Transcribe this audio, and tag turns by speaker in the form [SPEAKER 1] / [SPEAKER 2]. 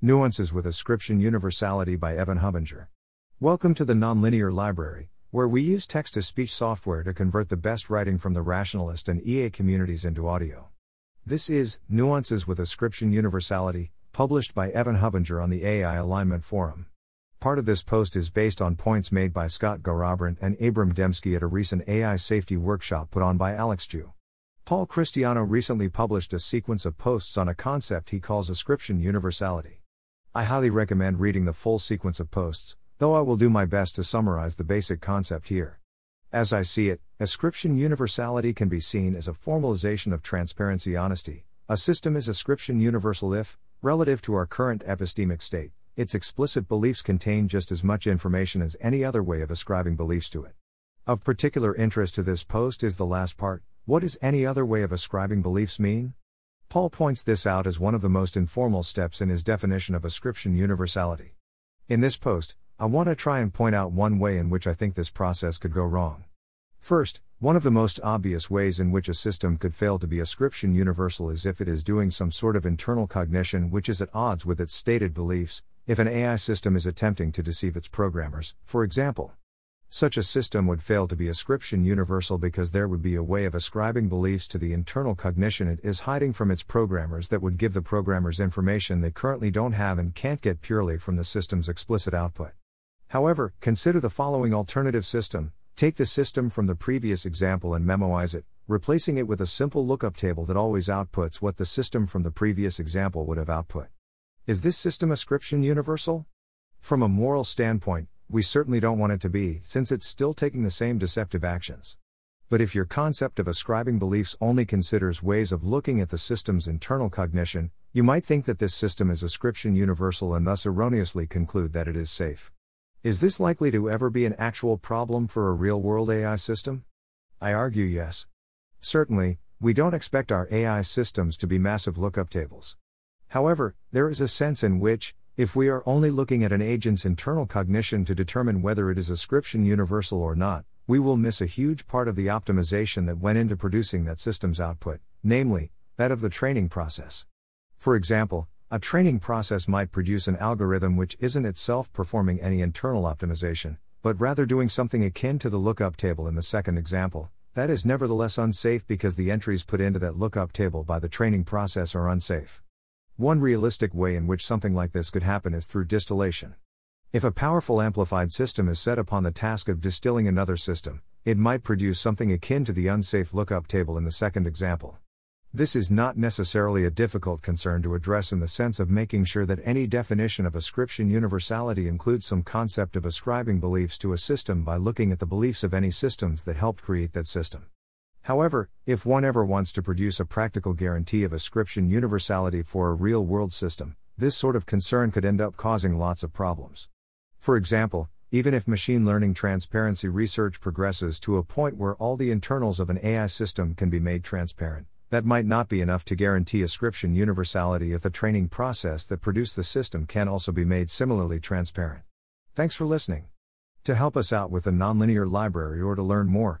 [SPEAKER 1] Nuances with Ascription Universality by Evan Hubinger. Welcome to the Nonlinear Library, where we use text to speech software to convert the best writing from the rationalist and EA communities into audio. This is Nuances with Ascription Universality, published by Evan Hubinger on the AI Alignment Forum. Part of this post is based on points made by Scott Garrabrant and Abram Demski at a recent AI safety workshop put on by Alex Zhu. Paul Christiano recently published a sequence of posts on a concept he calls ascription universality. I highly recommend reading the full sequence of posts, though I will do my best to summarize the basic concept here. As I see it, ascription universality can be seen as a formalization of transparency honesty. A system is ascription universal if, relative to our current epistemic state, its explicit beliefs contain just as much information as any other way of ascribing beliefs to it. Of particular interest to this post is the last part what does any other way of ascribing beliefs mean? Paul points this out as one of the most informal steps in his definition of ascription universality. In this post, I want to try and point out one way in which I think this process could go wrong. First, one of the most obvious ways in which a system could fail to be ascription universal is if it is doing some sort of internal cognition which is at odds with its stated beliefs, if an AI system is attempting to deceive its programmers, for example. Such a system would fail to be ascription universal because there would be a way of ascribing beliefs to the internal cognition it is hiding from its programmers that would give the programmers information they currently don't have and can't get purely from the system's explicit output. However, consider the following alternative system take the system from the previous example and memoize it, replacing it with a simple lookup table that always outputs what the system from the previous example would have output. Is this system ascription universal? From a moral standpoint, we certainly don't want it to be, since it's still taking the same deceptive actions. But if your concept of ascribing beliefs only considers ways of looking at the system's internal cognition, you might think that this system is ascription universal and thus erroneously conclude that it is safe. Is this likely to ever be an actual problem for a real world AI system? I argue yes. Certainly, we don't expect our AI systems to be massive lookup tables. However, there is a sense in which, if we are only looking at an agent's internal cognition to determine whether it is ascription universal or not, we will miss a huge part of the optimization that went into producing that system's output, namely, that of the training process. For example, a training process might produce an algorithm which isn't itself performing any internal optimization, but rather doing something akin to the lookup table in the second example. That is nevertheless unsafe because the entries put into that lookup table by the training process are unsafe. One realistic way in which something like this could happen is through distillation. If a powerful amplified system is set upon the task of distilling another system, it might produce something akin to the unsafe lookup table in the second example. This is not necessarily a difficult concern to address in the sense of making sure that any definition of ascription universality includes some concept of ascribing beliefs to a system by looking at the beliefs of any systems that helped create that system. However, if one ever wants to produce a practical guarantee of ascription universality for a real world system, this sort of concern could end up causing lots of problems. For example, even if machine learning transparency research progresses to a point where all the internals of an AI system can be made transparent, that might not be enough to guarantee ascription universality if the training process that produced the system can also be made similarly transparent. Thanks for listening. To help us out with the nonlinear library or to learn more,